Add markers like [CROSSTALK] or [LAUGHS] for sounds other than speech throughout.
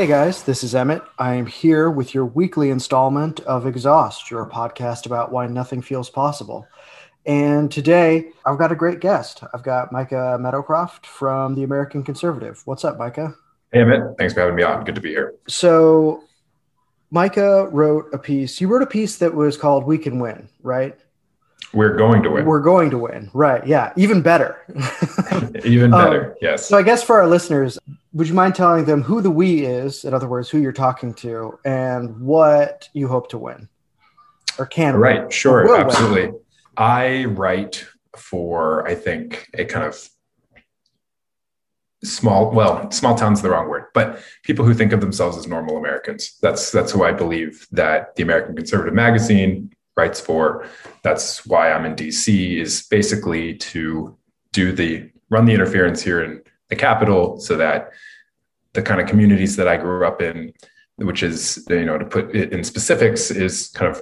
Hey guys, this is Emmet. I am here with your weekly installment of Exhaust, your podcast about why nothing feels possible. And today I've got a great guest. I've got Micah Meadowcroft from the American Conservative. What's up, Micah? Hey, Emmet. Thanks for having me on. Good to be here. So, Micah wrote a piece. You wrote a piece that was called We Can Win, right? We're going to win. We're going to win. Right. Yeah. Even better. [LAUGHS] Even better. Um, yes. So, I guess for our listeners, would you mind telling them who the we is, in other words, who you're talking to, and what you hope to win or can Right. Win, sure. Absolutely. Win? I write for, I think, a kind of small well small town's the wrong word but people who think of themselves as normal americans that's that's who i believe that the american conservative magazine writes for that's why i'm in dc is basically to do the run the interference here in the capital so that the kind of communities that i grew up in which is you know to put it in specifics is kind of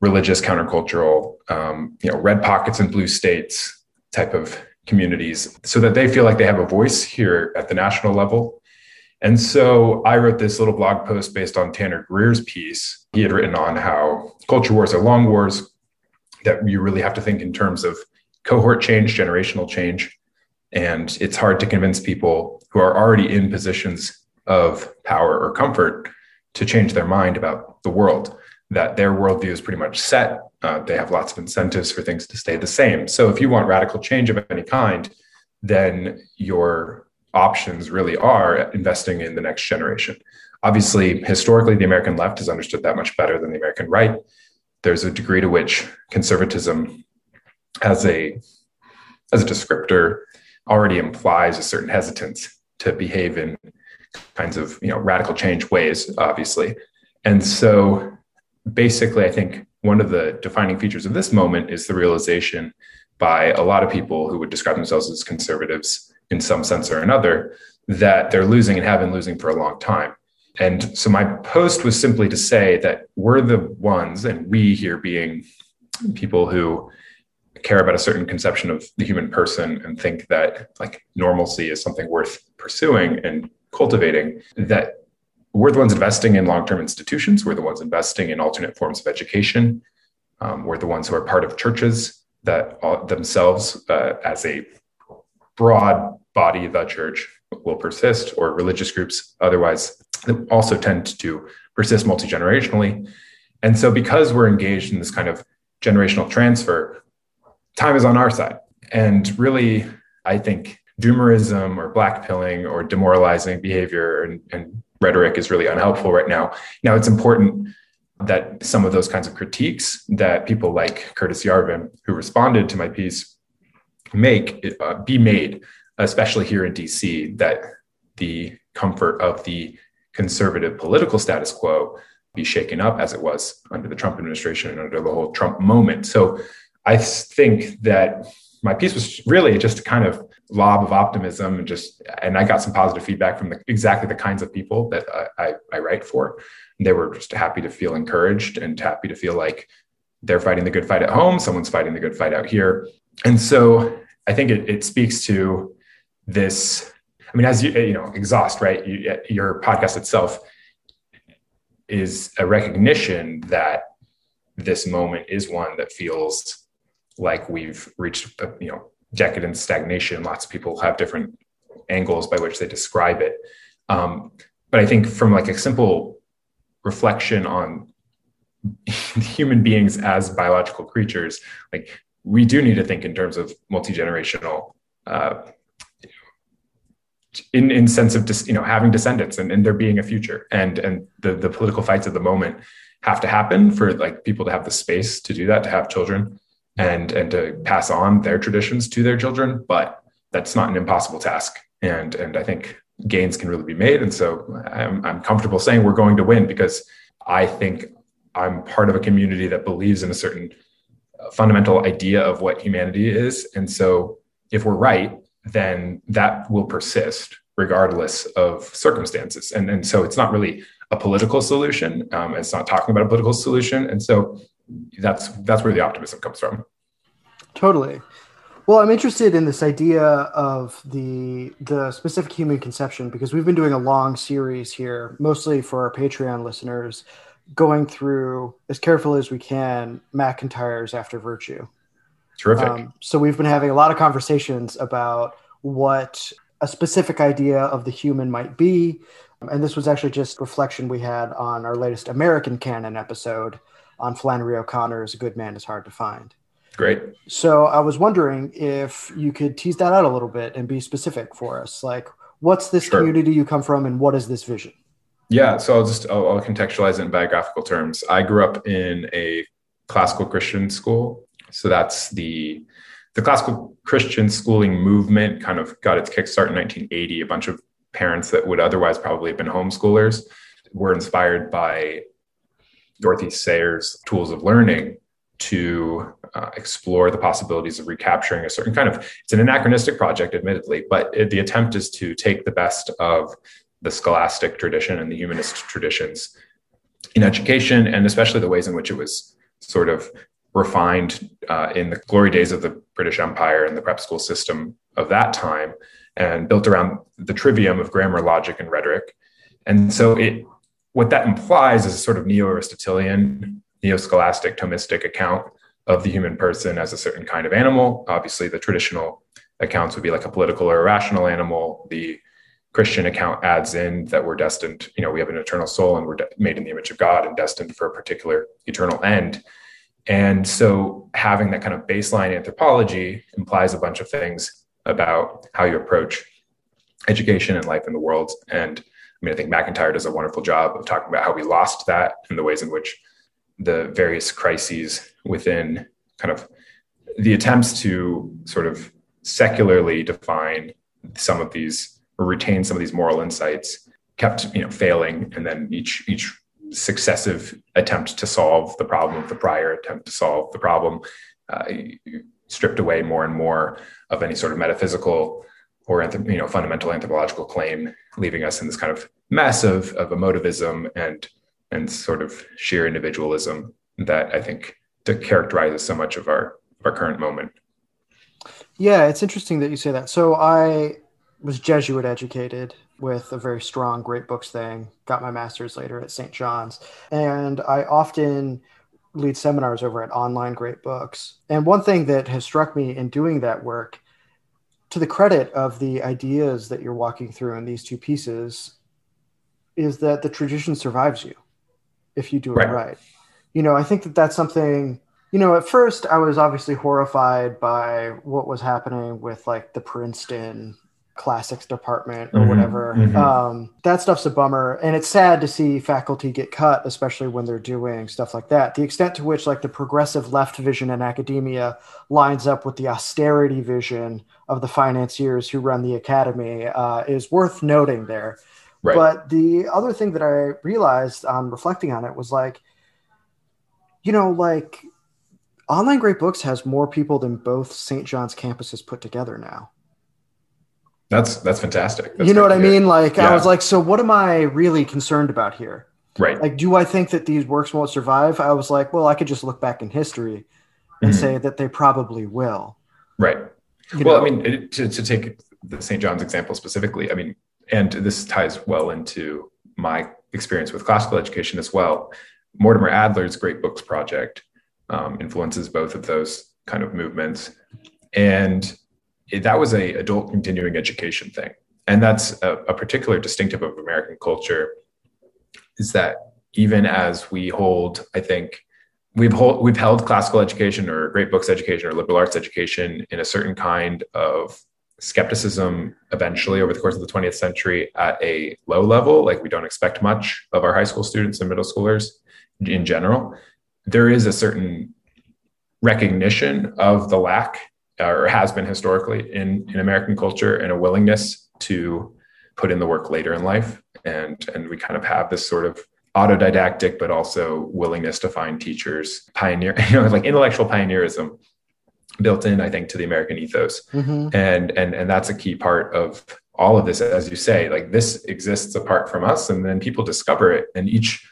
religious countercultural um, you know red pockets and blue states type of communities so that they feel like they have a voice here at the national level. And so I wrote this little blog post based on Tanner Greer's piece. He had written on how culture wars are long wars, that you really have to think in terms of cohort change, generational change. And it's hard to convince people who are already in positions of power or comfort to change their mind about the world, that their worldview is pretty much set uh, they have lots of incentives for things to stay the same. So if you want radical change of any kind, then your options really are investing in the next generation. Obviously, historically, the American left has understood that much better than the American right. There's a degree to which conservatism, as a as a descriptor, already implies a certain hesitance to behave in kinds of you know radical change ways, obviously. And so, basically, I think one of the defining features of this moment is the realization by a lot of people who would describe themselves as conservatives in some sense or another that they're losing and have been losing for a long time. And so my post was simply to say that we're the ones, and we here being people who care about a certain conception of the human person and think that like normalcy is something worth pursuing and cultivating, that we're the ones investing in long-term institutions. We're the ones investing in alternate forms of education. Um, we're the ones who are part of churches that themselves, uh, as a broad body, of the church will persist, or religious groups otherwise also tend to persist multi generationally. And so, because we're engaged in this kind of generational transfer, time is on our side. And really, I think doomerism or blackpilling or demoralizing behavior and, and rhetoric is really unhelpful right now. Now, it's important that some of those kinds of critiques that people like Curtis Yarvin, who responded to my piece, make uh, be made, especially here in DC, that the comfort of the conservative political status quo be shaken up as it was under the Trump administration and under the whole Trump moment. So I think that my piece was really just a kind of lob of optimism and just and i got some positive feedback from the, exactly the kinds of people that I, I write for they were just happy to feel encouraged and happy to feel like they're fighting the good fight at home someone's fighting the good fight out here and so i think it, it speaks to this i mean as you you know exhaust right you, your podcast itself is a recognition that this moment is one that feels like we've reached you know decadence, stagnation. Lots of people have different angles by which they describe it. Um, but I think from like a simple reflection on [LAUGHS] human beings as biological creatures, like we do need to think in terms of multi-generational uh, in in sense of you know having descendants and, and there being a future. And and the the political fights of the moment have to happen for like people to have the space to do that to have children and and to pass on their traditions to their children. But that's not an impossible task. And and i think gains can really be made. And so i'm, I'm comfortable saying we're going to win because i think i'm part of a community that believes in a certain fundamental idea of what humanity is. And so if we're right then that will persist regardless of circumstances. And and so it's not really a political solution. Um, it's not talking about a political solution. And so that's that's where the optimism comes from. Totally. Well, I'm interested in this idea of the the specific human conception because we've been doing a long series here, mostly for our Patreon listeners, going through as carefully as we can MacIntyre's After Virtue. Terrific. Um, so we've been having a lot of conversations about what a specific idea of the human might be, and this was actually just reflection we had on our latest American canon episode on Flannery O'Connor's "A Good Man Is Hard to Find." Great. So I was wondering if you could tease that out a little bit and be specific for us. Like, what's this sure. community you come from, and what is this vision? Yeah, so I'll just I'll, I'll contextualize it in biographical terms. I grew up in a classical Christian school, so that's the the classical Christian schooling movement. Kind of got its kickstart in 1980. A bunch of parents that would otherwise probably have been homeschoolers were inspired by Dorothy Sayers' tools of learning to uh, explore the possibilities of recapturing a certain kind of it's an anachronistic project admittedly but it, the attempt is to take the best of the scholastic tradition and the humanist traditions in education and especially the ways in which it was sort of refined uh, in the glory days of the british empire and the prep school system of that time and built around the trivium of grammar logic and rhetoric and so it what that implies is a sort of neo-aristotelian neo-scholastic Thomistic account of the human person as a certain kind of animal. Obviously, the traditional accounts would be like a political or irrational animal. The Christian account adds in that we're destined, you know, we have an eternal soul and we're de- made in the image of God and destined for a particular eternal end. And so having that kind of baseline anthropology implies a bunch of things about how you approach education and life in the world. And I mean, I think MacIntyre does a wonderful job of talking about how we lost that and the ways in which the various crises within kind of the attempts to sort of secularly define some of these or retain some of these moral insights kept you know failing and then each each successive attempt to solve the problem of the prior attempt to solve the problem uh, stripped away more and more of any sort of metaphysical or you know fundamental anthropological claim leaving us in this kind of mess of, of emotivism and and sort of sheer individualism that I think characterizes so much of our of our current moment. Yeah, it's interesting that you say that. So I was Jesuit educated with a very strong great books thing. Got my master's later at St. John's, and I often lead seminars over at Online Great Books. And one thing that has struck me in doing that work, to the credit of the ideas that you're walking through in these two pieces, is that the tradition survives you if you do right. it right. You know, I think that that's something, you know, at first I was obviously horrified by what was happening with like the Princeton classics department or mm-hmm, whatever. Mm-hmm. Um, that stuff's a bummer. And it's sad to see faculty get cut, especially when they're doing stuff like that. The extent to which like the progressive left vision in academia lines up with the austerity vision of the financiers who run the academy uh, is worth noting there. Right. But the other thing that I realized on reflecting on it was like, you know, like online great books has more people than both St. John's campuses put together now. That's that's fantastic. That's you know what I mean? Like yeah. I was like, so what am I really concerned about here? Right. Like, do I think that these works won't survive? I was like, well, I could just look back in history and mm-hmm. say that they probably will. Right. You well, know? I mean, to, to take the St. John's example specifically, I mean, and this ties well into my experience with classical education as well. Mortimer Adler's Great Books Project um, influences both of those kind of movements, and it, that was a adult continuing education thing, and that's a, a particular distinctive of American culture. Is that even as we hold, I think we've hold, we've held classical education or great books education or liberal arts education in a certain kind of skepticism eventually over the course of the 20th century at a low level like we don't expect much of our high school students and middle schoolers in general there is a certain recognition of the lack or has been historically in, in american culture and a willingness to put in the work later in life and and we kind of have this sort of autodidactic but also willingness to find teachers pioneer [LAUGHS] you know like intellectual pioneerism built in, I think, to the American ethos. Mm-hmm. And and and that's a key part of all of this, as you say, like this exists apart from us, and then people discover it, and each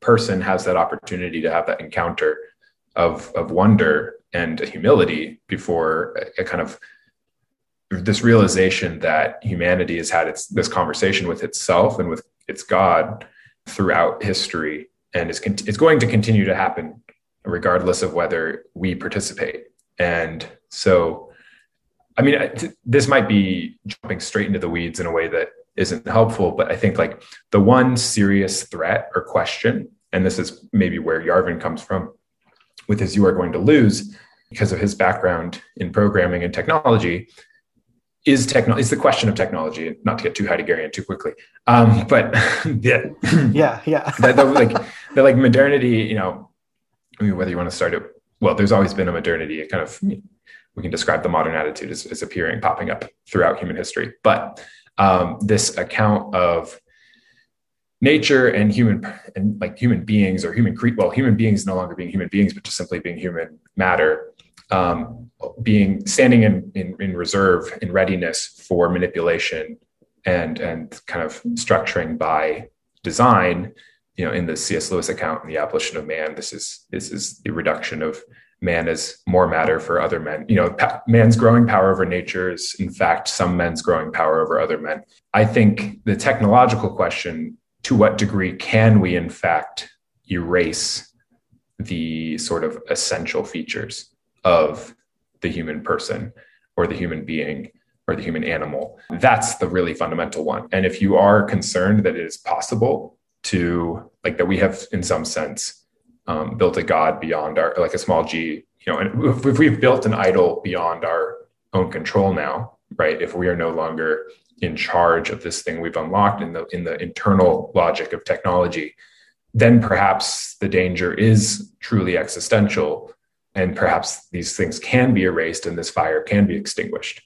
person has that opportunity to have that encounter of of wonder and a humility before a, a kind of this realization that humanity has had its, this conversation with itself and with its God throughout history and is, is going to continue to happen regardless of whether we participate. And so, I mean, this might be jumping straight into the weeds in a way that isn't helpful, but I think like the one serious threat or question, and this is maybe where Yarvin comes from with his You Are Going to Lose, because of his background in programming and technology, is techno is the question of technology not to get too heideggerian too quickly. Um, but [LAUGHS] yeah. Yeah yeah. [LAUGHS] The, the, like the like modernity you know i mean whether you want to start it well there's always been a modernity it kind of we can describe the modern attitude as, as appearing popping up throughout human history. But um, this account of nature and human and like human beings or human well human beings no longer being human beings but just simply being human matter um, being standing in, in, in reserve in readiness for manipulation and and kind of structuring by design you know in the cs lewis account in the abolition of man this is this is the reduction of man as more matter for other men. You know pa- man's growing power over nature is in fact some men's growing power over other men. I think the technological question to what degree can we in fact erase the sort of essential features of the human person or the human being or the human animal. That's the really fundamental one. And if you are concerned that it is possible to, like, that we have in some sense um, built a God beyond our, like a small g, you know, and if, if we've built an idol beyond our own control now, right? If we are no longer in charge of this thing we've unlocked in the in the internal logic of technology, then perhaps the danger is truly existential and perhaps these things can be erased and this fire can be extinguished.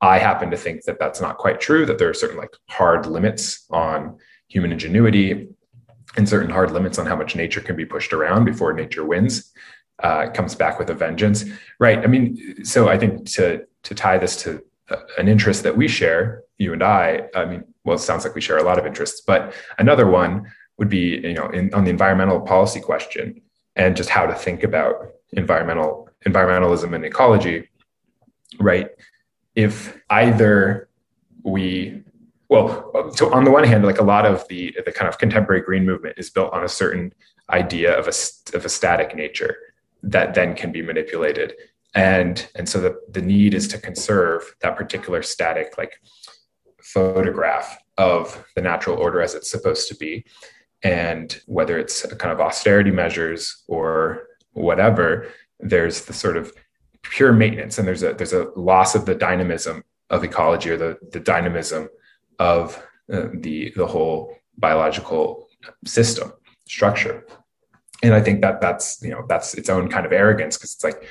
I happen to think that that's not quite true, that there are certain like hard limits on human ingenuity and certain hard limits on how much nature can be pushed around before nature wins. Uh, comes back with a vengeance, right? I mean, so I think to to tie this to uh, an interest that we share, you and I. I mean, well, it sounds like we share a lot of interests, but another one would be, you know, in, on the environmental policy question and just how to think about environmental environmentalism and ecology, right? If either we well, so on the one hand, like a lot of the the kind of contemporary green movement is built on a certain idea of a of a static nature that then can be manipulated, and and so the the need is to conserve that particular static like photograph of the natural order as it's supposed to be, and whether it's kind of austerity measures or whatever, there's the sort of pure maintenance. And there's a there's a loss of the dynamism of ecology or the, the dynamism of uh, the the whole biological system structure. And i think that that's you know that's its own kind of arrogance because it's like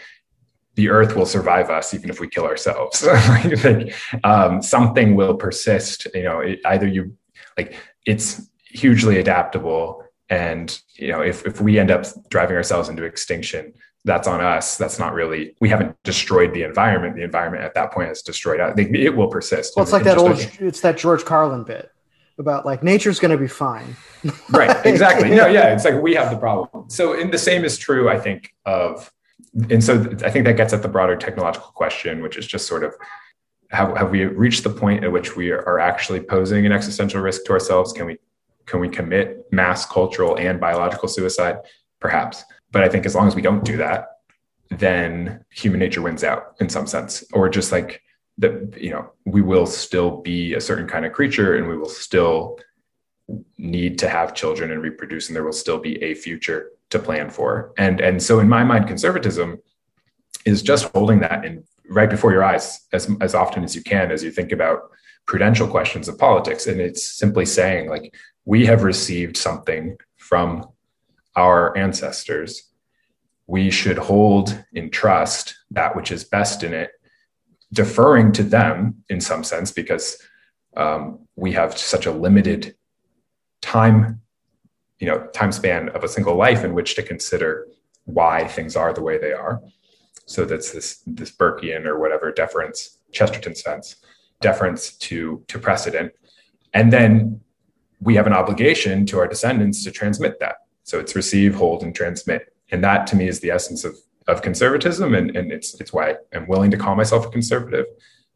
the earth will survive us even if we kill ourselves [LAUGHS] like, um, something will persist you know it, either you like it's hugely adaptable and you know, if if we end up driving ourselves into extinction, that's on us. That's not really. We haven't destroyed the environment. The environment at that point has destroyed us. It will persist. Well, it's like that old. it's that George Carlin bit about like nature's going to be fine. right. Exactly. [LAUGHS] No. Yeah. It's like we have the problem. So, and the same is true, I think, of, and so I think that gets at the broader technological question, which is just sort of have, have we reached the point at which we are actually posing an existential risk to ourselves? Can we can we commit mass cultural and biological suicide? Perhaps. But I think as long as we don't do that, then human nature wins out in some sense. Or just like that, you know, we will still be a certain kind of creature and we will still need to have children and reproduce, and there will still be a future to plan for. And and so in my mind, conservatism is just holding that in right before your eyes as, as often as you can as you think about prudential questions of politics. And it's simply saying like we have received something from our ancestors. We should hold in trust that which is best in it, deferring to them in some sense, because um, we have such a limited time, you know, time span of a single life in which to consider why things are the way they are. So that's this this Burkean or whatever deference, Chesterton sense, deference to to precedent, and then we have an obligation to our descendants to transmit that. So it's receive, hold, and transmit. And that to me is the essence of of conservatism, and, and it's it's why I'm willing to call myself a conservative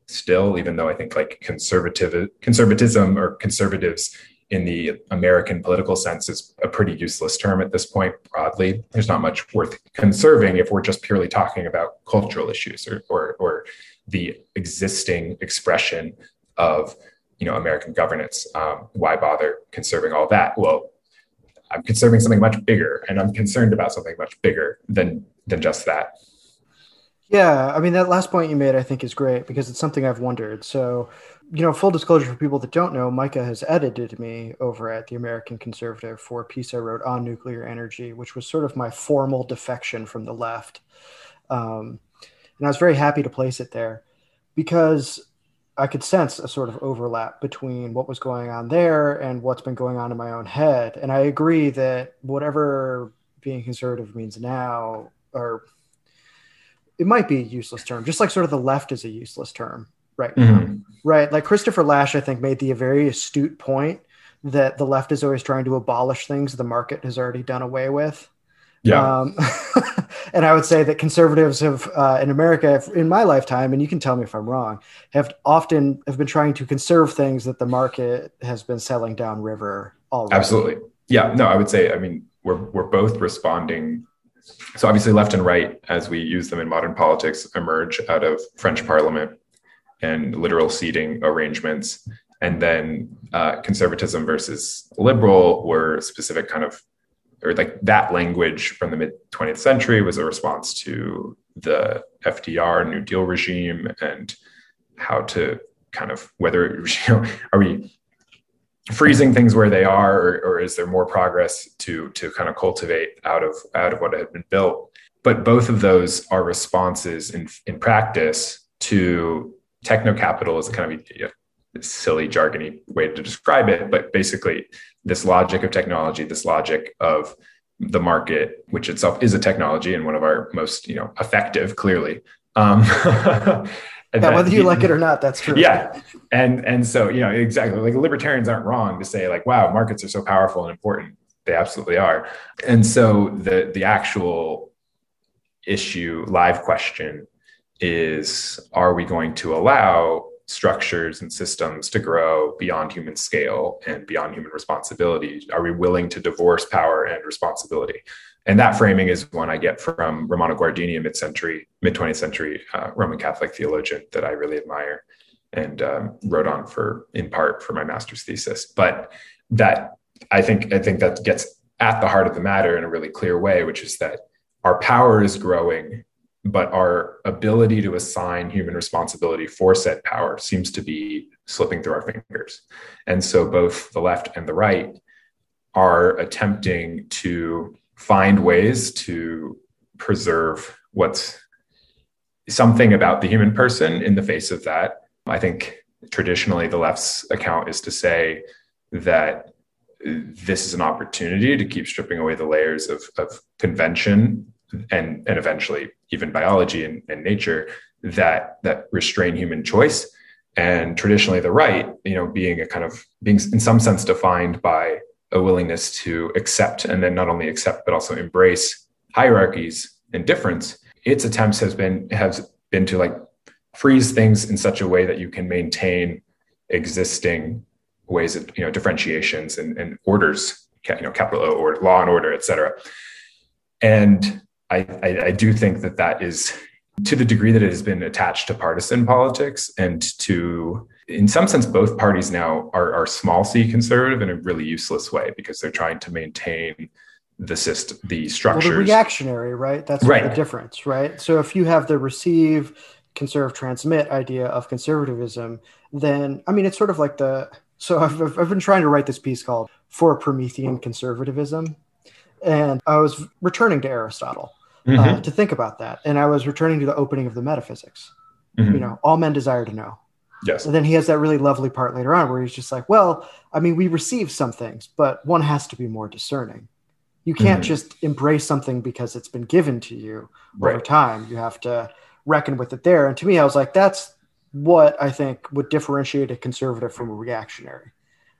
still, even though I think like conservative conservatism or conservatives in the American political sense is a pretty useless term at this point broadly. There's not much worth conserving if we're just purely talking about cultural issues or, or, or the existing expression of you know American governance. Um, why bother conserving all that? Well, I'm conserving something much bigger, and I'm concerned about something much bigger than than just that. Yeah, I mean that last point you made, I think, is great because it's something I've wondered. So, you know, full disclosure for people that don't know, Micah has edited me over at the American Conservative for a piece I wrote on nuclear energy, which was sort of my formal defection from the left. Um, and I was very happy to place it there because I could sense a sort of overlap between what was going on there and what's been going on in my own head. And I agree that whatever being conservative means now, or it might be a useless term, just like sort of the left is a useless term right. Mm-hmm. Right. Like Christopher Lasch, I think, made the very astute point that the left is always trying to abolish things the market has already done away with. Yeah. Um, [LAUGHS] and I would say that conservatives have uh, in America, in my lifetime, and you can tell me if I'm wrong, have often have been trying to conserve things that the market has been selling downriver already. Absolutely. Yeah. No, I would say, I mean, we're we're both responding so obviously, left and right, as we use them in modern politics, emerge out of French Parliament and literal seating arrangements. And then uh, conservatism versus liberal were specific kind of, or like that language from the mid 20th century was a response to the FDR New Deal regime and how to kind of whether [LAUGHS] you know are we freezing things where they are or, or, is there more progress to to kind of cultivate out of out of what had been built? But both of those are responses in in practice to techno capital is kind of a, a silly jargony way to describe it but basically this logic of technology this logic of the market which itself is a technology and one of our most you know effective clearly. Um, [LAUGHS] yeah, whether you like it or not, that's true. Yeah. And and so, you know, exactly like libertarians aren't wrong to say, like, wow, markets are so powerful and important. They absolutely are. And so the the actual issue, live question is are we going to allow structures and systems to grow beyond human scale and beyond human responsibility? Are we willing to divorce power and responsibility? And that framing is one I get from Romano Guardini, a mid-century, mid-20th century uh, Roman Catholic theologian that I really admire and um, wrote on for, in part, for my master's thesis. But that I think I think that gets at the heart of the matter in a really clear way, which is that our power is growing, but our ability to assign human responsibility for said power seems to be slipping through our fingers. And so both the left and the right are attempting to find ways to preserve what's something about the human person in the face of that. I think traditionally the left's account is to say that this is an opportunity to keep stripping away the layers of, of convention and, and eventually even biology and, and nature that that restrain human choice and traditionally the right you know being a kind of being in some sense defined by a willingness to accept and then not only accept but also embrace hierarchies and difference. Its attempts has been has been to like freeze things in such a way that you can maintain existing ways of you know differentiations and, and orders you know capital o or law and order et cetera. And I, I, I do think that that is to the degree that it has been attached to partisan politics and to in some sense, both parties now are, are small c conservative in a really useless way because they're trying to maintain the system, the structures. Well, the reactionary, right? That's right. the difference, right? So if you have the receive, conserve, transmit idea of conservatism, then I mean, it's sort of like the. So I've, I've been trying to write this piece called "For Promethean Conservatism," and I was returning to Aristotle uh, mm-hmm. uh, to think about that, and I was returning to the opening of the Metaphysics. Mm-hmm. You know, all men desire to know Yes. And then he has that really lovely part later on where he's just like, well, I mean, we receive some things, but one has to be more discerning. You can't mm-hmm. just embrace something because it's been given to you right. over time. You have to reckon with it there. And to me, I was like, that's what I think would differentiate a conservative from a reactionary.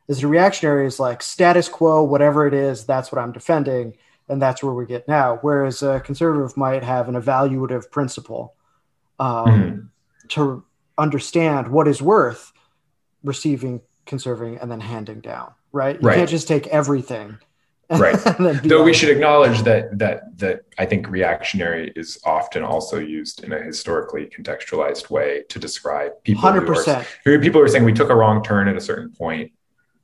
Is a reactionary is like status quo, whatever it is, that's what I'm defending. and that's where we get now. Whereas a conservative might have an evaluative principle um, mm-hmm. to understand what is worth receiving, conserving, and then handing down. Right? You right. can't just take everything. [LAUGHS] Right. Though we should acknowledge that that that I think reactionary is often also used in a historically contextualized way to describe people. Hundred percent. People are saying we took a wrong turn at a certain point,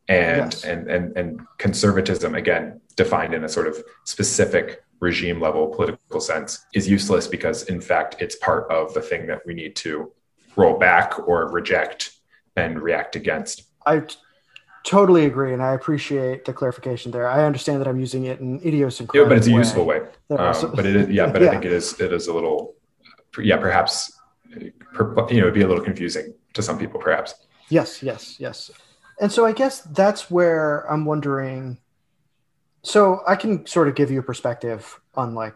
and yes. and and and conservatism again defined in a sort of specific regime level political sense is useless because in fact it's part of the thing that we need to roll back or reject and react against. I t- totally agree, and I appreciate the clarification there. I understand that I'm using it in idiosyncratic. Yeah, but it's a way. useful way. Um, but it is, yeah, but [LAUGHS] yeah. I think it is, it is a little, yeah, perhaps, you know, it'd be a little confusing to some people, perhaps. Yes, yes, yes. And so I guess that's where I'm wondering. So I can sort of give you a perspective on like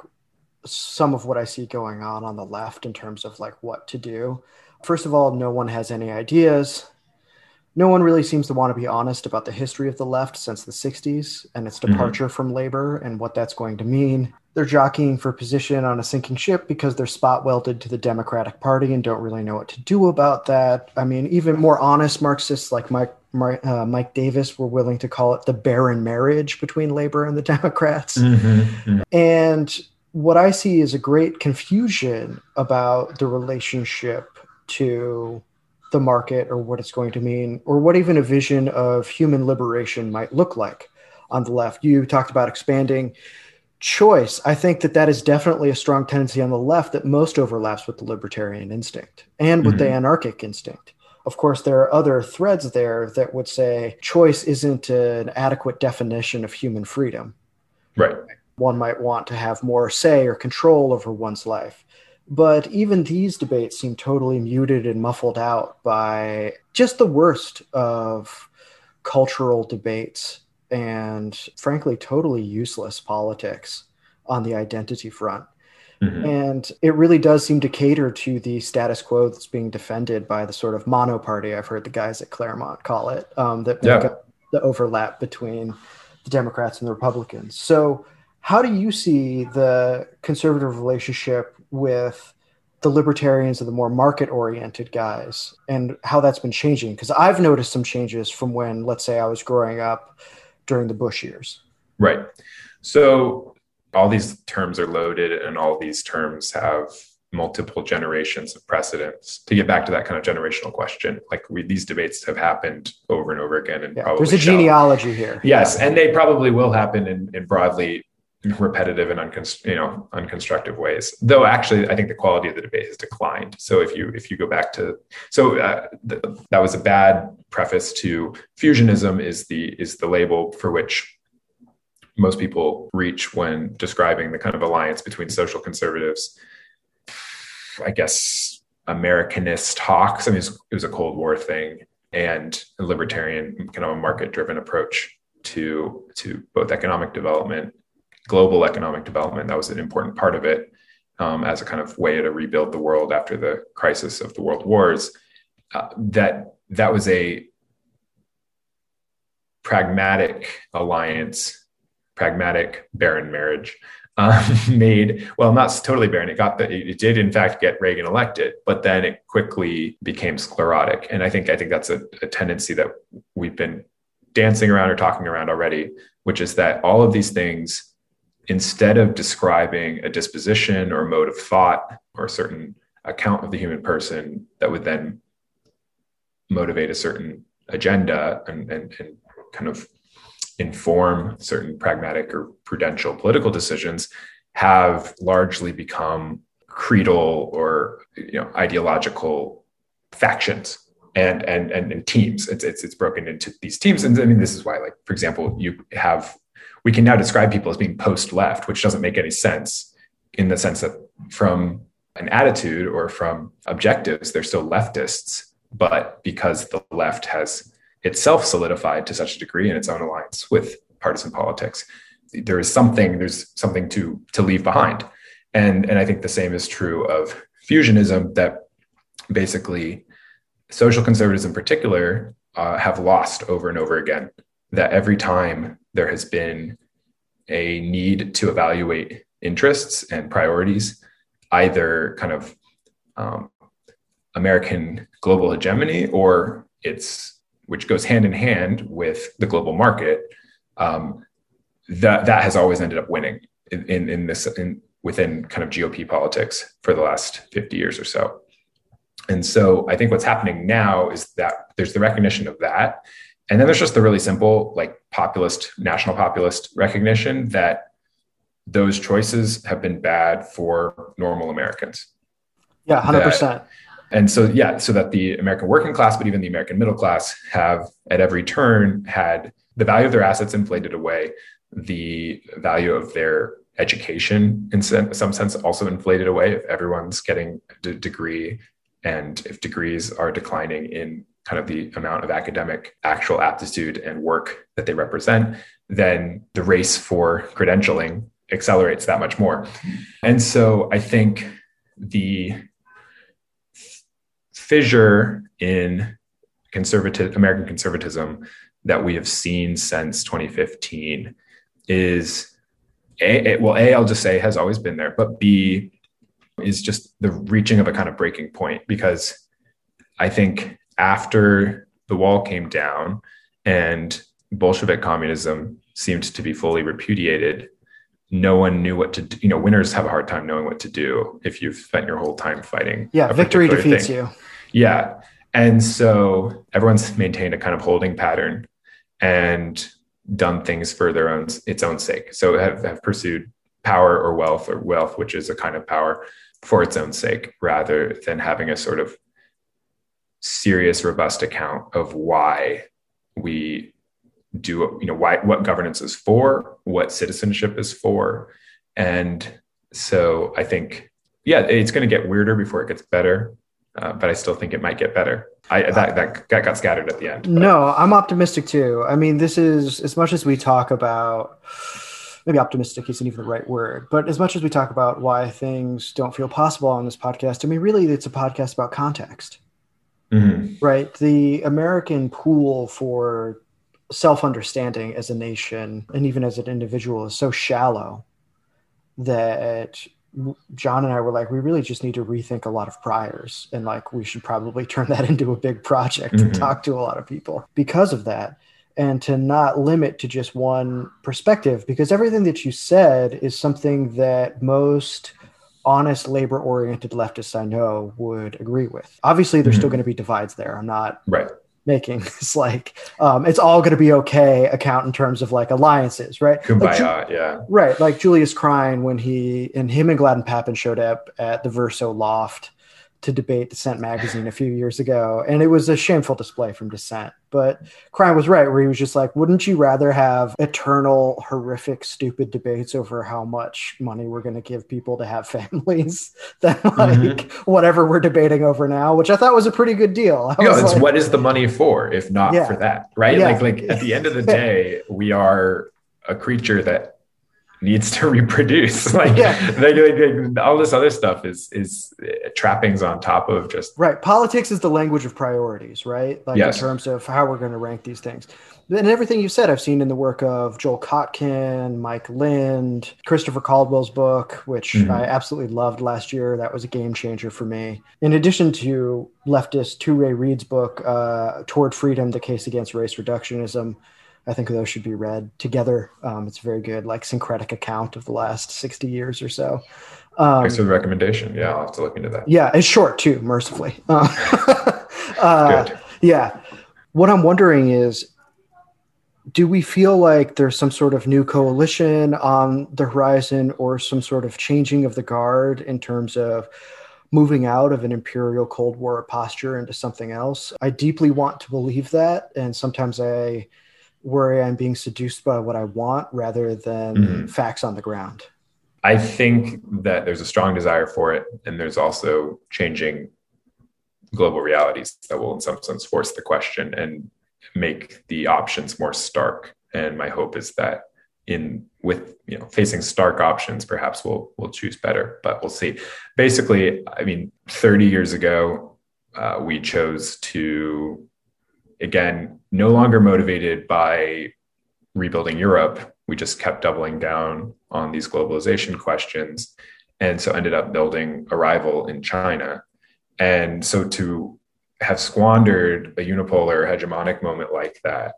some of what I see going on on the left in terms of like what to do. First of all, no one has any ideas. No one really seems to want to be honest about the history of the left since the 60s and its mm-hmm. departure mm-hmm. from labor and what that's going to mean. They're jockeying for position on a sinking ship because they're spot welded to the Democratic Party and don't really know what to do about that. I mean, even more honest Marxists like Mike uh, Mike Davis were willing to call it the barren marriage between labor and the [LAUGHS] Democrats. Mm-hmm. Mm-hmm. And what I see is a great confusion about the relationship to the market or what it's going to mean, or what even a vision of human liberation might look like on the left. You talked about expanding choice. I think that that is definitely a strong tendency on the left that most overlaps with the libertarian instinct and with mm-hmm. the anarchic instinct. Of course, there are other threads there that would say choice isn't an adequate definition of human freedom. Right. One might want to have more say or control over one's life. But even these debates seem totally muted and muffled out by just the worst of cultural debates and, frankly, totally useless politics on the identity front. Mm-hmm. And it really does seem to cater to the status quo that's being defended by the sort of mono party I've heard the guys at Claremont call it, um, that make yeah. up the overlap between the Democrats and the Republicans. So, how do you see the conservative relationship with the libertarians and the more market oriented guys and how that's been changing. Because i've noticed some changes from when let's say i was growing up during the bush years. Right. So all these terms are loaded and all these terms have multiple generations of precedents. To get back to that kind of generational question like we, these debates have happened over and over again and yeah, there's a genealogy here. Yes and they probably will happen in, in broadly repetitive and uncon- you know unconstructive ways. Though actually i think the quality of the debate has declined. So if you if you go back to so uh, th- that was a bad preface to fusionism is the is the label for which most people reach when describing the kind of alliance between social conservatives i guess americanist hawks. I mean it was, it was a cold war thing and a libertarian kind of a market driven approach to to both economic development global economic development. That was an important part of it um, as a kind of way to rebuild the world after the crisis of the world wars. Uh, that that was a pragmatic alliance, pragmatic barren marriage. [LAUGHS] Um, made well, not totally barren. It got the, it did in fact get Reagan elected, but then it quickly became sclerotic. And I think I think that's a, a tendency that we've been dancing around or talking around already, which is that all of these things instead of describing a disposition or mode of thought or a certain account of the human person that would then motivate a certain agenda and, and, and kind of inform certain pragmatic or prudential political decisions have largely become creedal or you know ideological factions and and and, teams. It's, it's it's broken into these teams. And i mean this is why like for example you have we can now describe people as being post left, which doesn't make any sense in the sense that from an attitude or from objectives, they're still leftists. But because the left has itself solidified to such a degree in its own alliance with partisan politics, there is something, there's something to, to leave behind. And, and I think the same is true of fusionism that basically social conservatives in particular uh, have lost over and over again that every time there has been a need to evaluate interests and priorities, either kind of um, American global hegemony or it's which goes hand in hand with the global market. Um, that that has always ended up winning in, in, in this in, within kind of GOP politics for the last 50 years or so. And so I think what's happening now is that there's the recognition of that. And then there's just the really simple, like populist, national populist recognition that those choices have been bad for normal Americans. Yeah, 100%. That, and so, yeah, so that the American working class, but even the American middle class have at every turn had the value of their assets inflated away, the value of their education in some sense also inflated away if everyone's getting a degree and if degrees are declining in kind of the amount of academic actual aptitude and work that they represent then the race for credentialing accelerates that much more. And so i think the fissure in conservative american conservatism that we have seen since 2015 is a, well, A, I'll just say has always been there, but B is just the reaching of a kind of breaking point because I think after the wall came down and Bolshevik communism seemed to be fully repudiated, no one knew what to do. You know, winners have a hard time knowing what to do if you've spent your whole time fighting. Yeah, victory defeats thing. you. Yeah. And so everyone's maintained a kind of holding pattern. And done things for their own its own sake. So have, have pursued power or wealth or wealth, which is a kind of power for its own sake, rather than having a sort of serious, robust account of why we do, you know, why what governance is for, what citizenship is for. And so I think, yeah, it's going to get weirder before it gets better. Uh, but I still think it might get better. I, that, that got scattered at the end. But. No, I'm optimistic too. I mean, this is as much as we talk about maybe optimistic isn't even the right word, but as much as we talk about why things don't feel possible on this podcast, I mean, really, it's a podcast about context, mm-hmm. right? The American pool for self understanding as a nation and even as an individual is so shallow that John and I were like, we really just need to rethink a lot of priors. And like, we should probably [LAUGHS] turn that into a big project mm-hmm. and talk to a lot of people because of that. And to not limit to just one perspective, because everything that you said is something that most honest labor oriented leftists I know would agree with. Obviously, there's mm-hmm. still going to be divides there. I'm not right making [LAUGHS] it's like um, it's all going to be okay account in terms of like alliances right Kumbaya, like, yeah right like julius krein when he and him and gladden pappin showed up at the verso loft to debate Dissent magazine a few years ago, and it was a shameful display from Dissent. But Krein was right, where he was just like, "Wouldn't you rather have eternal, horrific, stupid debates over how much money we're going to give people to have families [LAUGHS] than like mm-hmm. whatever we're debating over now?" Which I thought was a pretty good deal. Yeah, it's like, what is the money for if not yeah. for that, right? Yeah. Like, like at the end of the [LAUGHS] day, we are a creature that needs to [LAUGHS] reproduce. [LAUGHS] like, yeah. like, all this other stuff is is trappings on top of just right. Politics is the language of priorities, right? Like yes. in terms of how we're going to rank these things. And everything you said, I've seen in the work of Joel Kotkin, Mike Lind, Christopher Caldwell's book, which mm-hmm. I absolutely loved last year. That was a game changer for me. In addition to leftist Touré Reed's book, uh, Toward Freedom: The Case Against Race Reductionism I think those should be read together. Um, it's a very good, like syncretic account of the last 60 years or so. Um, Thanks for the recommendation. Yeah, I'll have to look into that. Yeah, it's short too, mercifully. Uh, [LAUGHS] uh, good. Yeah. What I'm wondering is do we feel like there's some sort of new coalition on the horizon or some sort of changing of the guard in terms of moving out of an imperial Cold War posture into something else? I deeply want to believe that. And sometimes I worry I'm being seduced by what I want rather than mm-hmm. facts on the ground. I think that there's a strong desire for it, and there's also changing global realities that will, in some sense, force the question and make the options more stark. And my hope is that in with you know facing stark options, perhaps we'll we'll choose better, but we'll see. Basically, I mean, 30 years ago, uh, we chose to again, no longer motivated by rebuilding Europe, we just kept doubling down on these globalization questions. And so ended up building a rival in China. And so to have squandered a unipolar hegemonic moment like that,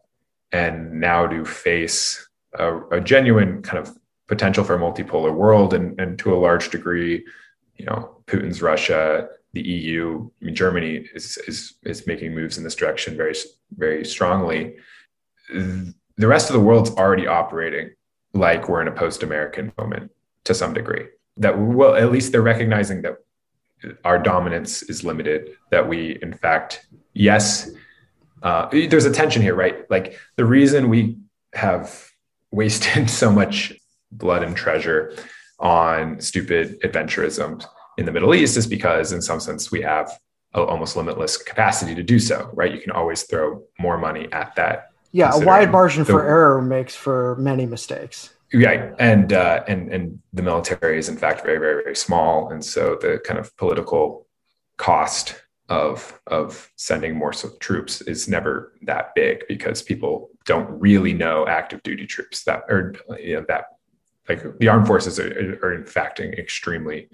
and now to face a, a genuine kind of potential for a multipolar world and, and to a large degree, you know, Putin's Russia, the EU, I mean, Germany is, is, is making moves in this direction very, very strongly. The rest of the world's already operating like we're in a post-American moment to some degree. That well, at least they're recognizing that our dominance is limited. That we, in fact, yes, uh, there's a tension here, right? Like the reason we have wasted [LAUGHS] so much blood and treasure on stupid adventurism in the Middle East is because, in some sense, we have a, almost limitless capacity to do so, right? You can always throw more money at that. Yeah, a wide margin the, for error makes for many mistakes. Right, and uh, and and the military is in fact very very very small, and so the kind of political cost of of sending more troops is never that big because people don't really know active duty troops that or you know that like the armed forces are, are in fact extremely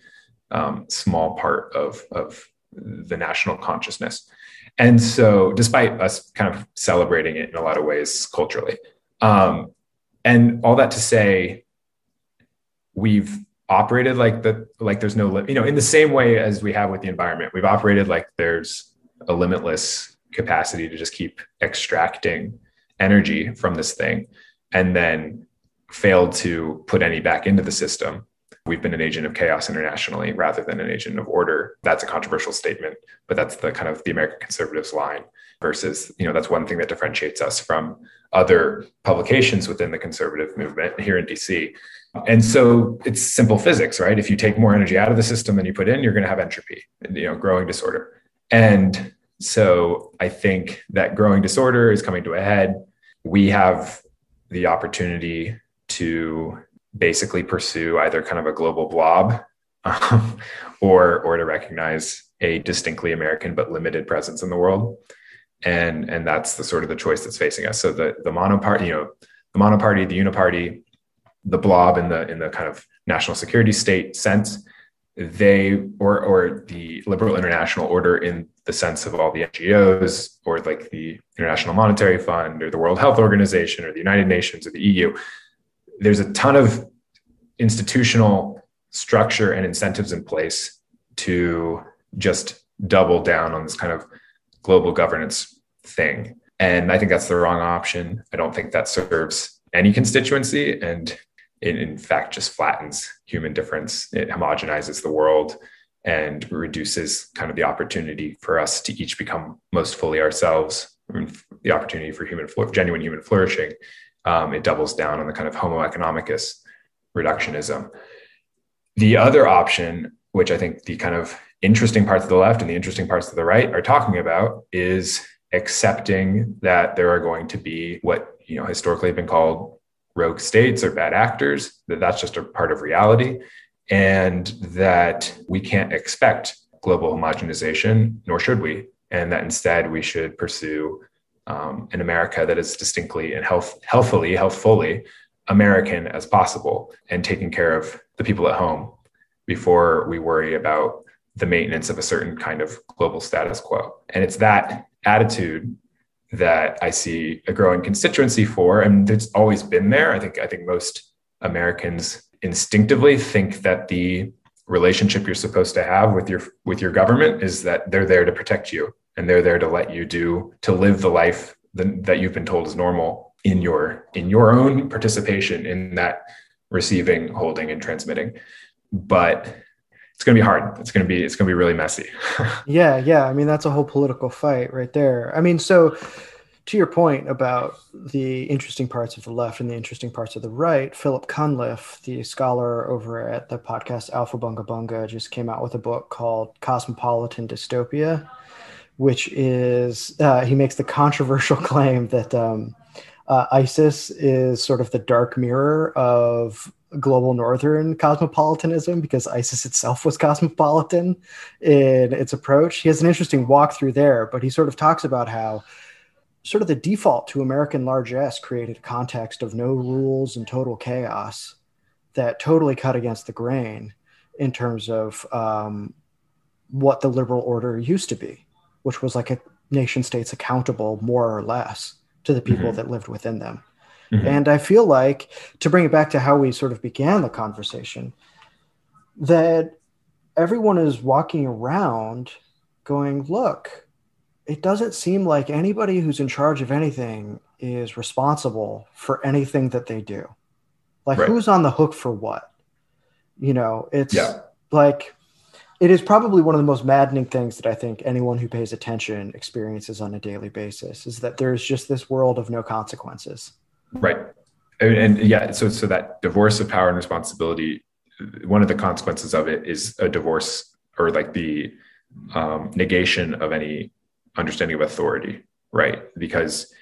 um, small part of of the national consciousness. And so despite us kind of celebrating it in a lot of ways culturally um, and all that to say we've operated like the like there's no you know in the same way as we have with the environment we've operated like there's a limitless capacity to just keep extracting energy from this thing and then failed to put any back into the system we've been an agent of chaos internationally rather than an agent of order that's a controversial statement but that's the kind of the american conservatives line versus you know that's one thing that differentiates us from other publications within the conservative movement here in dc and so it's simple physics, right? If you take more energy out of the system than you put in, you're going to have entropy, you know, growing disorder. And so I think that growing disorder is coming to a head. We have the opportunity to basically pursue either kind of a global blob um, [LAUGHS] or or to recognize a distinctly American but limited presence in the world. And and that's the sort of the choice that's facing us. So the the monoparty, you know, the monoparty, the uniparty, the blob in the in the kind of national security state sense they or or the liberal international order in the sense of all the NGOs or like the International Monetary Fund or the World Health Organization or the United Nations or the EU there's a ton of institutional structure and incentives in place to just double down on this kind of global governance thing and i think that's the wrong option i don't think that serves any constituency and it in fact just flattens human difference. It homogenizes the world and reduces kind of the opportunity for us to each become most fully ourselves. the opportunity for human genuine human flourishing. Um, it doubles down on the kind of Homo economicus reductionism. The other option, which I think the kind of interesting parts of the left and the interesting parts of the right are talking about, is accepting that there are going to be what you know historically have been called rogue states or bad actors, that that's just a part of reality, and that we can't expect global homogenization, nor should we, and that instead we should pursue um, America that is distinctly and health, healthfully, healthfully American as possible, and taking care of the people at home before we worry about the maintenance of a certain kind of global status quo. And it's that attitude that I see a growing constituency for, and it's always been there. I think I think most Americans instinctively think that the relationship you're supposed to have with your with your government is that they're there to protect you and they're there to let you do to live the life that you've been told is normal in your in your own participation in that receiving holding and transmitting but it's going to be hard. It's going to be it's going to be really messy. [LAUGHS] yeah, yeah. I mean, that's a whole political fight right there. I mean, so to your point about the interesting parts of the left and the interesting parts of the right, Philip Cunliffe, the scholar over at the podcast Aufhebunga Bunga, just came out with a book called Cosmopolitan Dystopia, which is uh, he makes the controversial [LAUGHS] claim that um, uh, ISIS is sort of the dark mirror of global northern cosmopolitanism because ISIS itself was cosmopolitan in its approach. He has an interesting walkthrough there, but he sort of talks about how sort of the default to American largesse created a context of no rules and total chaos that totally cut against the grain in terms of um, what the liberal order used to be, which was like a nation states accountable more or less to the people mm-hmm. that lived within them. Mm-hmm. And I feel like to bring it back to how we sort of began the conversation, that everyone is walking around going, look, it doesn't seem like anybody who's in charge of anything is responsible for anything that they do. Like, right. who's on the hook for what? You know, it's yeah. like, it is probably one of the most maddening things that I think anyone who pays attention experiences on a daily basis is that there's just this world of no consequences. Right. And, and yeah, so so that divorce of power and responsibility, one of the consequences of it is a divorce or like the um, negation of any understanding of authority, right? Because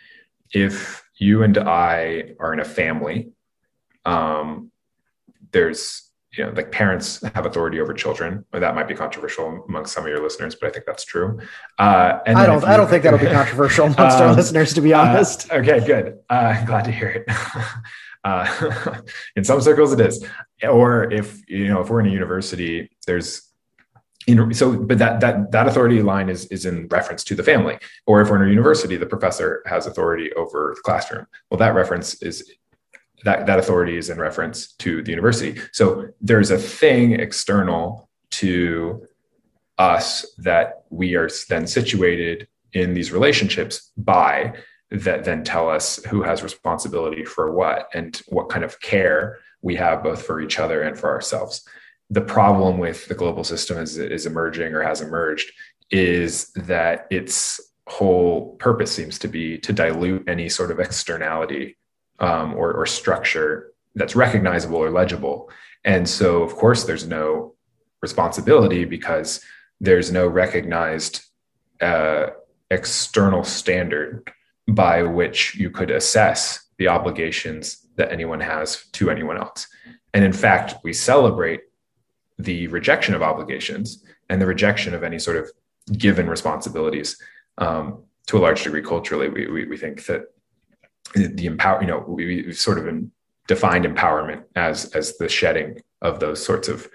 if you and I are in a family, um, there's you know like parents have authority over children or that might be controversial amongst some of your listeners but i think that's true. Uh, and i don't i don't think that'll be controversial [LAUGHS] amongst um, our listeners to be uh, honest. uh, [LAUGHS] okay good. Uh, glad to hear it. [LAUGHS] Uh, in some circles it is. Or if you know if we're in a university there's you know, so but that that that authority line is is in reference to the family. Or if we're in a university the professor has authority over the classroom. Well that reference is that that authority is in reference to the university. So there's a thing external to us that we are then situated in these relationships by that then tell us who has responsibility for what and what kind of care we have both for each other and for ourselves. The problem with the global system as it is emerging or has emerged is that its whole purpose seems to be to dilute any sort of externality um, or, or structure that's recognizable or legible. And so, of course, there's no responsibility because there's no recognized uh, external standard by which you could assess the obligations that anyone has to anyone else. And in fact, we celebrate the rejection of obligations and the rejection of any sort of given responsibilities um, to a large degree culturally. We, we, we think that the empower, you know, we, have sort of defined empowerment as as the shedding of those sorts of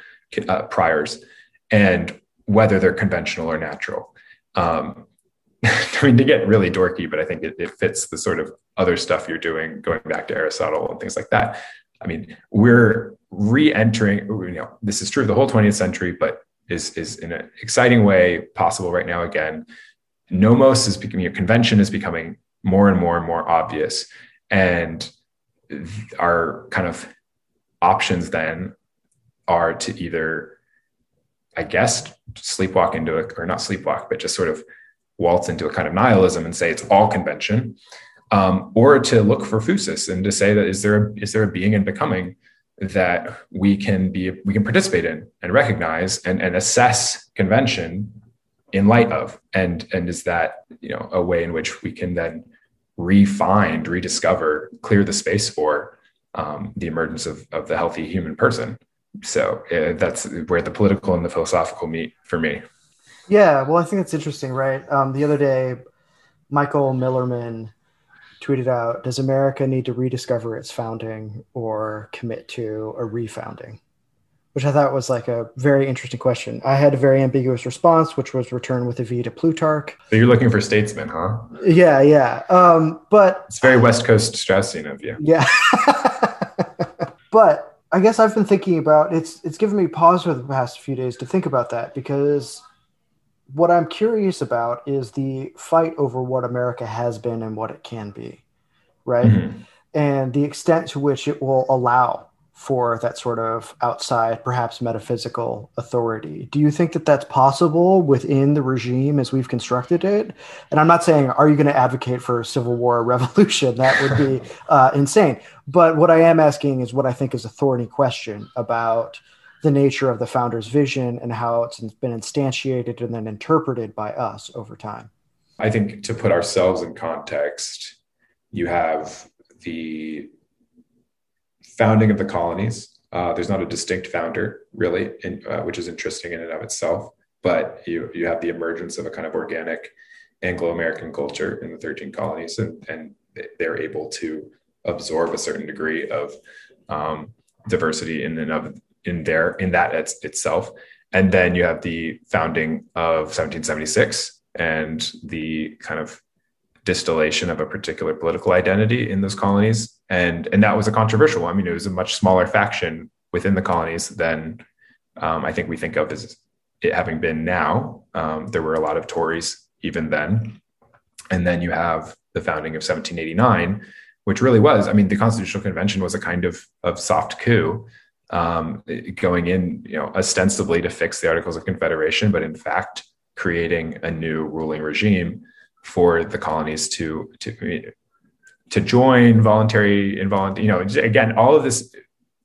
uh, priors, and whether they're conventional or natural. Um, [LAUGHS] I mean, to get really dorky, but I think it, it fits the sort of other stuff you're doing, going back to Aristotle and things like that. I mean, we're re-entering. You know, this is true of the whole 20th century, but is is in an exciting way possible right now. Again, nomos is becoming a convention is becoming more and more and more obvious. And our kind of options then are to either, I guess, sleepwalk into it, or not sleepwalk, but just sort of waltz into a kind of nihilism and say it's all convention, um, or to look for phusis and to say that is there a, is there a being and becoming that we can be we can participate in and recognize and, and assess convention in light of and and is that you know a way in which we can then refine rediscover clear the space for um, the emergence of, of the healthy human person. So uh, that's where the political and the philosophical meet for me. Yeah well i think it's interesting right? Um, the other day michael millerman tweeted out does america need to rediscover its founding or commit to a refounding which I thought was like a very interesting question. I had a very ambiguous response, which was return with a V to Plutarch. So you're looking for statesmen, huh? Yeah, yeah. Um, but it's very West Coast Straussian of you. Yeah. [LAUGHS] but I guess I've been thinking about it's it's given me pause for the past few days to think about that because what I'm curious about is the fight over what America has been and what it can be, right? Mm-hmm. And the extent to which it will allow for that sort of outside, perhaps metaphysical authority. Do you think that that's possible within the regime as we've constructed it? And I'm not saying, are you going to advocate for a civil war or [LAUGHS] revolution? That would be [LAUGHS] uh, insane. But what I am asking is what I think is a thorny question about the nature of the founder's vision and how it's been instantiated and then interpreted by us over time. I think to put ourselves in context, you have the founding of the colonies. Uh, there's not a distinct founder, really, in, uh, which is interesting in and of itself. But you you have the emergence of a kind of organic Anglo-American culture in the 13 colonies, and, and they're able to absorb a certain degree of um, diversity in and of in there in that it's, itself. And then you have the founding of 1776 and the kind of distillation of a particular political identity in those colonies. And, and that was a controversial one. I mean, it was a much smaller faction within the colonies than um, I think we think of as it having been now. Um, there were a lot of Tories even then. And then you have the founding of 1789, which really was, I mean, the Constitutional Convention was a kind of, of soft coup um, going in, you know, ostensibly to fix the Articles of Confederation, but in fact, creating a new ruling regime for the colonies to to to join voluntary involuntary you know again all of this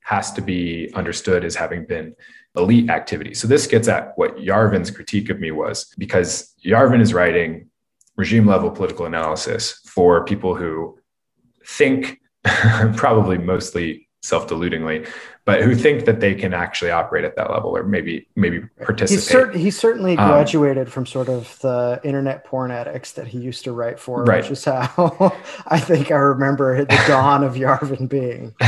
has to be understood as having been elite activity. So this gets at what yarvin's critique of me was because yarvin is writing regime level political analysis for people who think [LAUGHS] probably mostly self-deludingly but who think that they can actually operate at that level or maybe maybe participate. He's, cer- he certainly um, graduated um, from sort of the internet porn addicts that he used to write for, right. which is how [LAUGHS] I think I remember the dawn of Yarvin being. [LAUGHS]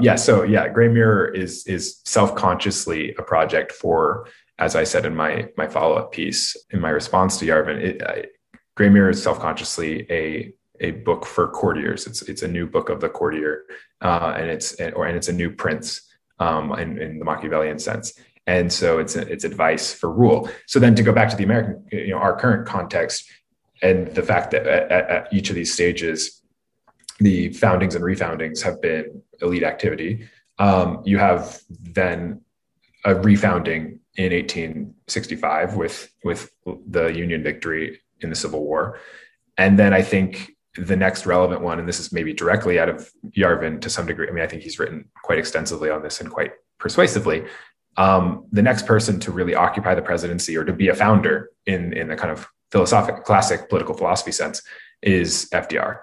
yeah, so yeah, Gray Mirror is is self-consciously a project for, as I said in my my follow-up piece in my response to Yarvin, it, uh, Gray Mirror is self-consciously a a book for courtiers. It's it's a new book of the courtier, uh, and it's or and it's a new prince um, in, in the Machiavellian sense. And so it's it's advice for rule. So then to go back to the American, you know, our current context, and the fact that at, at each of these stages, the foundings and refoundings have been elite activity. Um, you have then a refounding in 1865 with with the Union victory in the Civil War, and then I think the next relevant one, and this is maybe directly out of Yarvin to some degree. I mean, I think he's written quite extensively on this and quite persuasively. Um, the next person to really occupy the presidency or to be a founder in in the kind of philosophic classic political philosophy sense is FDR,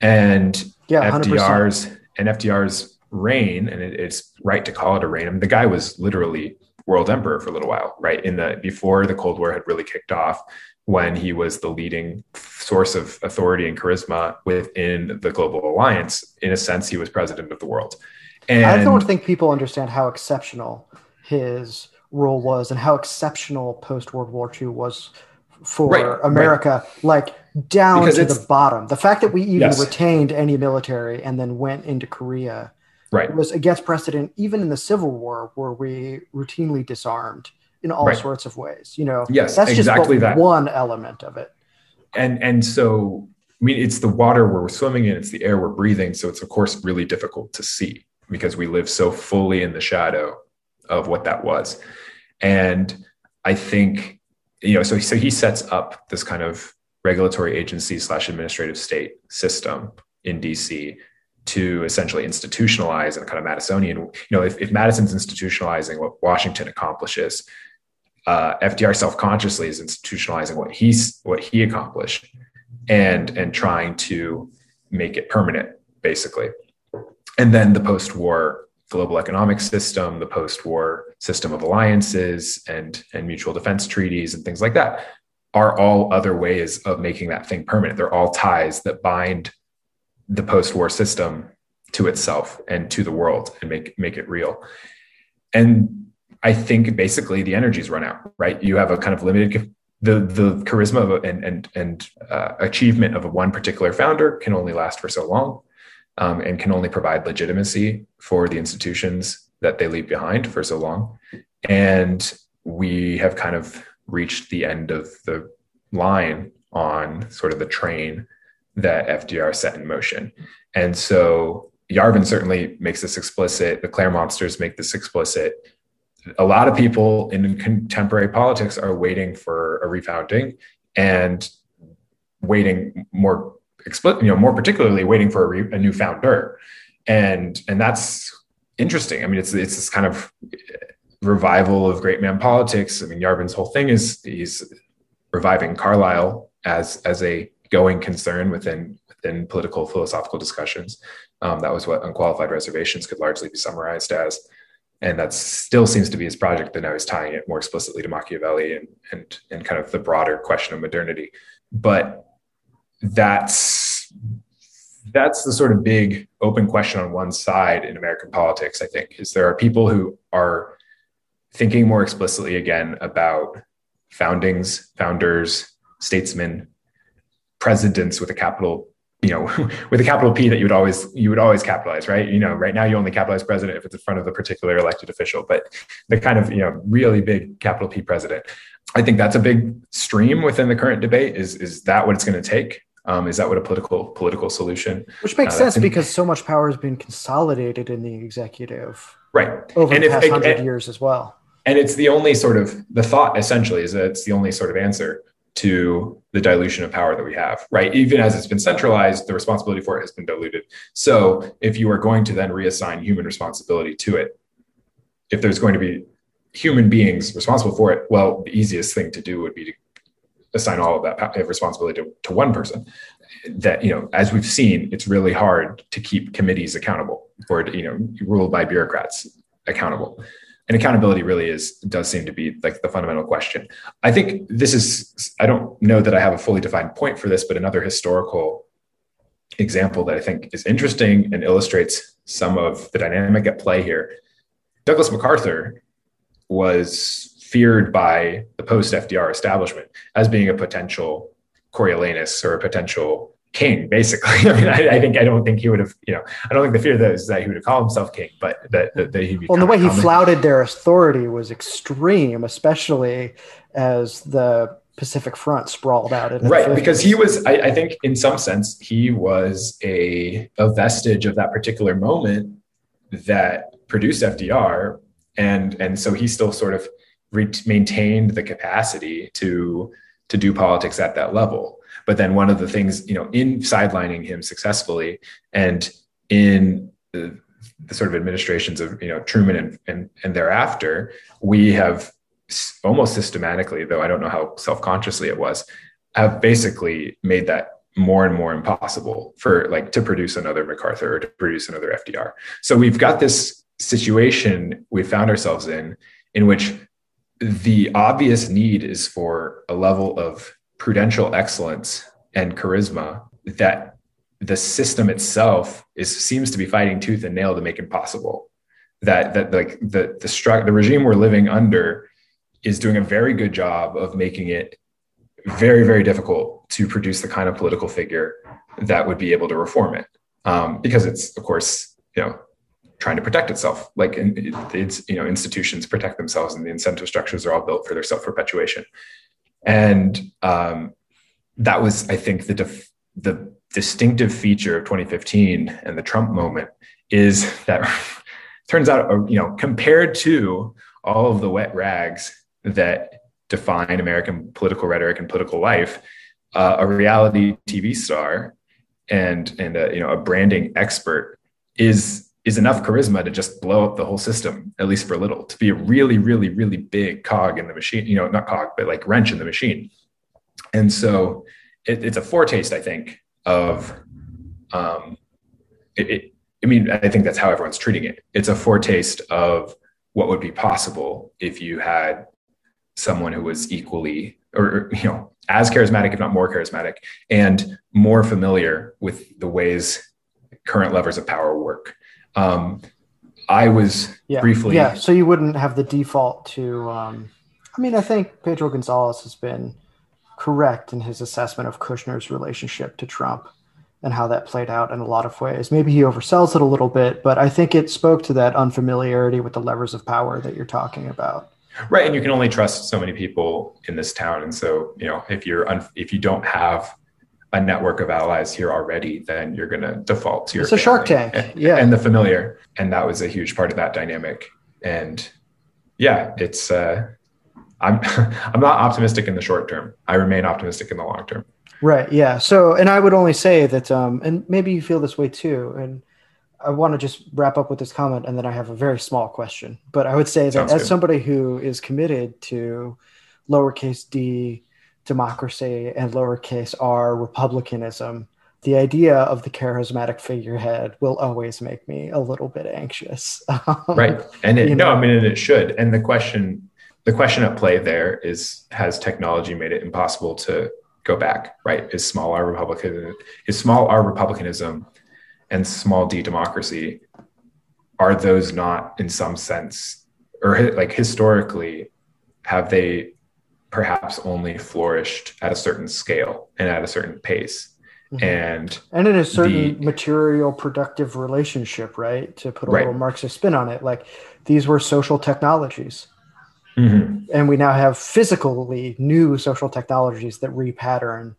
and yeah, FDR's and FDR's reign, and it, it's right to call it a reign. I mean, the guy was literally world emperor for a little while, right? In the before the Cold War had really kicked off, when he was the leading source of authority and charisma within the global alliance. In a sense, he was president of the world. And I don't think people understand how exceptional his role was and how exceptional post World War II was for right, America, right. like down because to the bottom. The fact that we even yes. retained any military and then went into Korea right. was against precedent, even in the Civil War, where we routinely disarmed in all right. sorts of ways. You know, yes, that's exactly just that. one element of it. And and so I mean, it's the water where we're swimming in, it's the air we're breathing. So it's of course really difficult to see because we live so fully in the shadow of what that was. And I think, you know, so so he sets up this kind of regulatory agency slash administrative state system in DC to essentially institutionalize and kind of Madisonian, you know, if, if Madison's institutionalizing what Washington accomplishes, uh, FDR self-consciously is institutionalizing what he's what he accomplished and and trying to make it permanent basically. And then the post-war global economic system the post-war system of alliances and and mutual defense treaties and things like that are all other ways of making that thing permanent. They're all ties that bind the post-war system to itself and to the world and make make it real. And I think basically the energies run out, right? You have a kind of limited the the charisma and and and uh, achievement of one particular founder can only last for so long, um, and can only provide legitimacy for the institutions that they leave behind for so long, and we have kind of reached the end of the line on sort of the train that FDR set in motion, and so Yarvin certainly makes this explicit. The Claremontsters make this explicit a lot of people in contemporary politics are waiting for a refounding and waiting more explicit, you know, more particularly waiting for a, re, a new founder. And, and that's interesting. I mean, it's, it's this kind of revival of great man politics. I mean, Yarvin's whole thing is he's reviving Carlyle as, as a going concern within, within political philosophical discussions. Um, that was what unqualified reservations could largely be summarized as. And that still seems to be his project. But now he's tying it more explicitly to Machiavelli and and and kind of the broader question of modernity. But that's that's the sort of big open question on one side in American politics. I think is there are people who are thinking more explicitly again about foundings, founders, statesmen, presidents with a capital you know [LAUGHS] with a capital p that you would always you would always capitalize right? You know right now you only capitalize president if it's in front of a particular elected official but the kind of you know really big capital p president. I think that's a big stream within the current debate is is that what it's going to take? Um, is that what a political political solution which makes uh, sense in, because so much power has been consolidated in the executive right. over and the if, past hundred years as well. and it's the only sort of the thought essentially is that it's the only sort of answer to the dilution of power that we have, right? Even as it's been centralized, the responsibility for it has been diluted. So if you are going to then reassign human responsibility to it, if there's going to be human beings responsible for it, well, the easiest thing to do would be to assign all of that eh, responsibility to, to one person. That, you know, as we've seen, it's really hard to keep committees accountable or, you know, ruled by bureaucrats accountable and accountability really is does seem to be like the fundamental question. I think this is i don't know that i have a fully defined point for this but another historical example that i think is interesting and illustrates some of the dynamic at play here. Douglas macarthur was feared by the post fdr establishment as being a potential coriolanus or a potential king, basically. [LAUGHS] I mean, I, I, think I don't think he would have, you know, I don't think the fear that is that he would have called himself king, but that, that, that he'd be. Well, the way he flouted their authority was extreme, especially as the Pacific Front sprawled out. right, because he was, I, I, think, in some sense, he was a a vestige of that particular moment that produced FDR, and and so he still sort of re- maintained the capacity to to do politics at that level but then one of the things, you know, in sidelining him successfully and in the, the sort of administrations of, you know, Truman and, and, and thereafter, we have almost systematically, though I don't know how self-consciously it was, have basically made that more and more impossible for like to produce another MacArthur or to produce another FDR. So we've got this situation we found ourselves in, in which the obvious need is for a level of prudential excellence and charisma that the system itself is seems to be fighting tooth and nail to make impossible. That that like the the stru- the regime we're living under is doing a very good job of making it very very difficult to produce the kind of political figure that would be able to reform it. Um, because it's of course you know trying to protect itself. Like it's you know institutions protect themselves and the incentive structures are all built for their self perpetuation and um, that was, I think, the def- the distinctive feature of 2015 and the Trump moment is that [LAUGHS] turns out, uh, you know, compared to all of the wet rags that define American political rhetoric and political life, uh, a reality TV star and and a, you know a branding expert is is enough charisma to just blow up the whole system, at least for a little, to be a really, really, really big cog in the machine, you know, not cog, but like wrench in the machine. And so it, it's a foretaste, I think, of, um, it, it, I mean, I think that's how everyone's treating it. It's a foretaste of what would be possible if you had someone who was equally or, you know, as charismatic, if not more charismatic, and more familiar with the ways current levers of power work um, I was yeah. briefly. Yeah. So you wouldn't have the default to. Um, I mean, I think Pedro Gonzalez has been correct in his assessment of Kushner's relationship to Trump and how that played out in a lot of ways. Maybe he oversells it a little bit, but I think it spoke to that unfamiliarity with the levers of power that you're talking about. Right, and you can only trust so many people in this town, and so you know if you're un- if you don't have a network of allies here already, then you're going to default to your. It's a Shark Tank, and, yeah, and the familiar, and that was a huge part of that dynamic. And yeah, it's. Uh, I'm [LAUGHS] I'm not optimistic in the short term. I remain optimistic in the long term. Right. Yeah. So, and I would only say that, um, and maybe you feel this way too. And I want to just wrap up with this comment, and then I have a very small question. But I would say that Sounds as good. somebody who is committed to lowercase d democracy and lowercase r republicanism, the idea of the charismatic figurehead will always make me a little bit anxious. [LAUGHS] Right. And it, no, I mean, and it should. And the question, the question at play there is, has technology made it impossible to go back? Right. Is small R Republican, is small R Republicanism and small D democracy, are those not in some sense, or like historically, have they perhaps only flourished at a certain scale and at a certain pace? Mm-hmm. and and in a certain the, material productive relationship right to put a right. little marxist spin on it like these were social technologies mm-hmm. and we now have physically new social technologies that repattern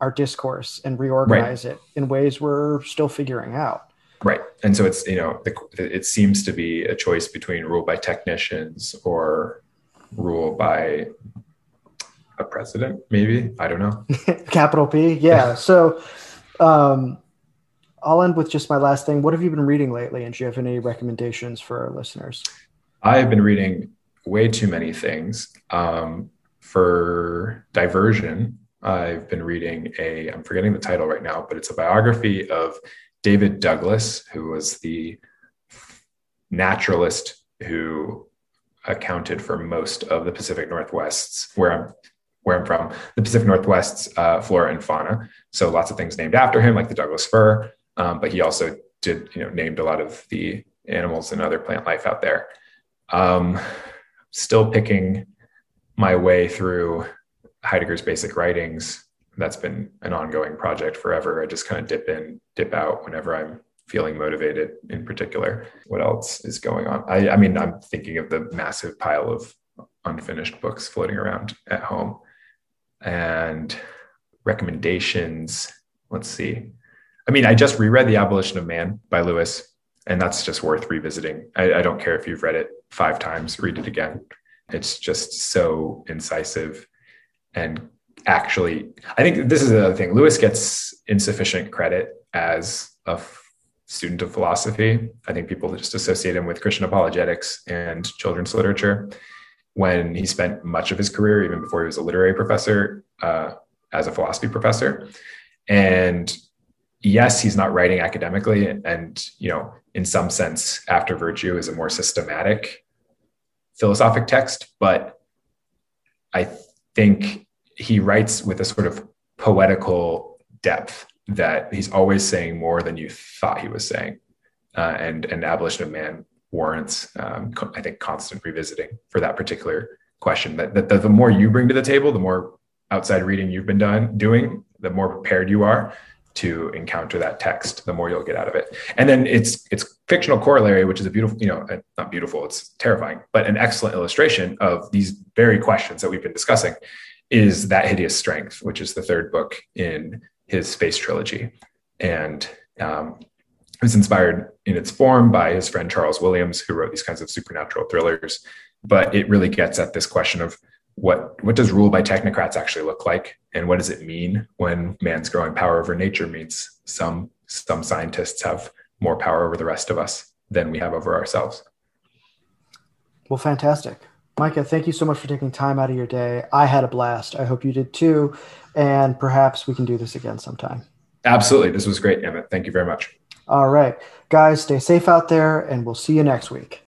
our discourse and reorganize right. it in ways we're still figuring out right and so it's you know it seems to be a choice between rule by technicians or rule by a president, maybe. I don't know. [LAUGHS] Capital P. Yeah. [LAUGHS] so um, I'll end with just my last thing. What have you been reading lately? And do you have any recommendations for our listeners? I've been reading way too many things. Um, for diversion, I've been reading a, I'm forgetting the title right now, but it's a biography of David Douglas, who was the naturalist who accounted for most of the Pacific Northwest's, where I'm where I'm from, the Pacific Northwest's uh, flora and fauna. So lots of things named after him, like the Douglas fir. Um, but he also did, you know, named a lot of the animals and other plant life out there. Um, still picking my way through Heidegger's basic writings. That's been an ongoing project forever. I just kind of dip in, dip out whenever I'm feeling motivated in particular. What else is going on? I, I mean, I'm thinking of the massive pile of unfinished books floating around at home and recommendations. Let's see. I mean, I just reread The Abolition of Man by Lewis, and that's just worth revisiting. I, I don't care if you've read it five times, read it again. It's just so incisive and actually, I think this is another thing. Lewis gets insufficient credit as a f- student of philosophy. I think people just associate him with Christian apologetics and children's literature when he spent much of his career, even before he was a literary professor, uh, as a philosophy professor. And yes, he's not writing academically, and you know, in some sense, After Virtue is a more systematic philosophic text, but I think he writes with a sort of poetical depth that he's always saying more than you thought he was saying. Uh, and and abolition of man warrants, um, I think, constant revisiting for that particular question. That, that, the more you bring to the table, the more outside reading you've been done doing, the more prepared you are to encounter that text, the more you'll get out of it. And then it's it's fictional corollary, which is a beautiful, you know, not beautiful, it's terrifying, but an excellent illustration of these very questions that we've been discussing. Is that hideous strength, which is the third book in his space trilogy, and um, it was inspired in its form by his friend Charles Williams, who wrote these kinds of supernatural thrillers. But it really gets at this question of what what does rule by technocrats actually look like, and what does it mean when man's growing power over nature means some some scientists have more power over the rest of us than we have over ourselves. Well, fantastic. Micah, thank you so much for taking time out of your day. I had a blast. I hope you did too. And perhaps we can do this again sometime. Absolutely. This was great, Emmet. Thank you very much. All right. Guys, stay safe out there, and we'll see you next week.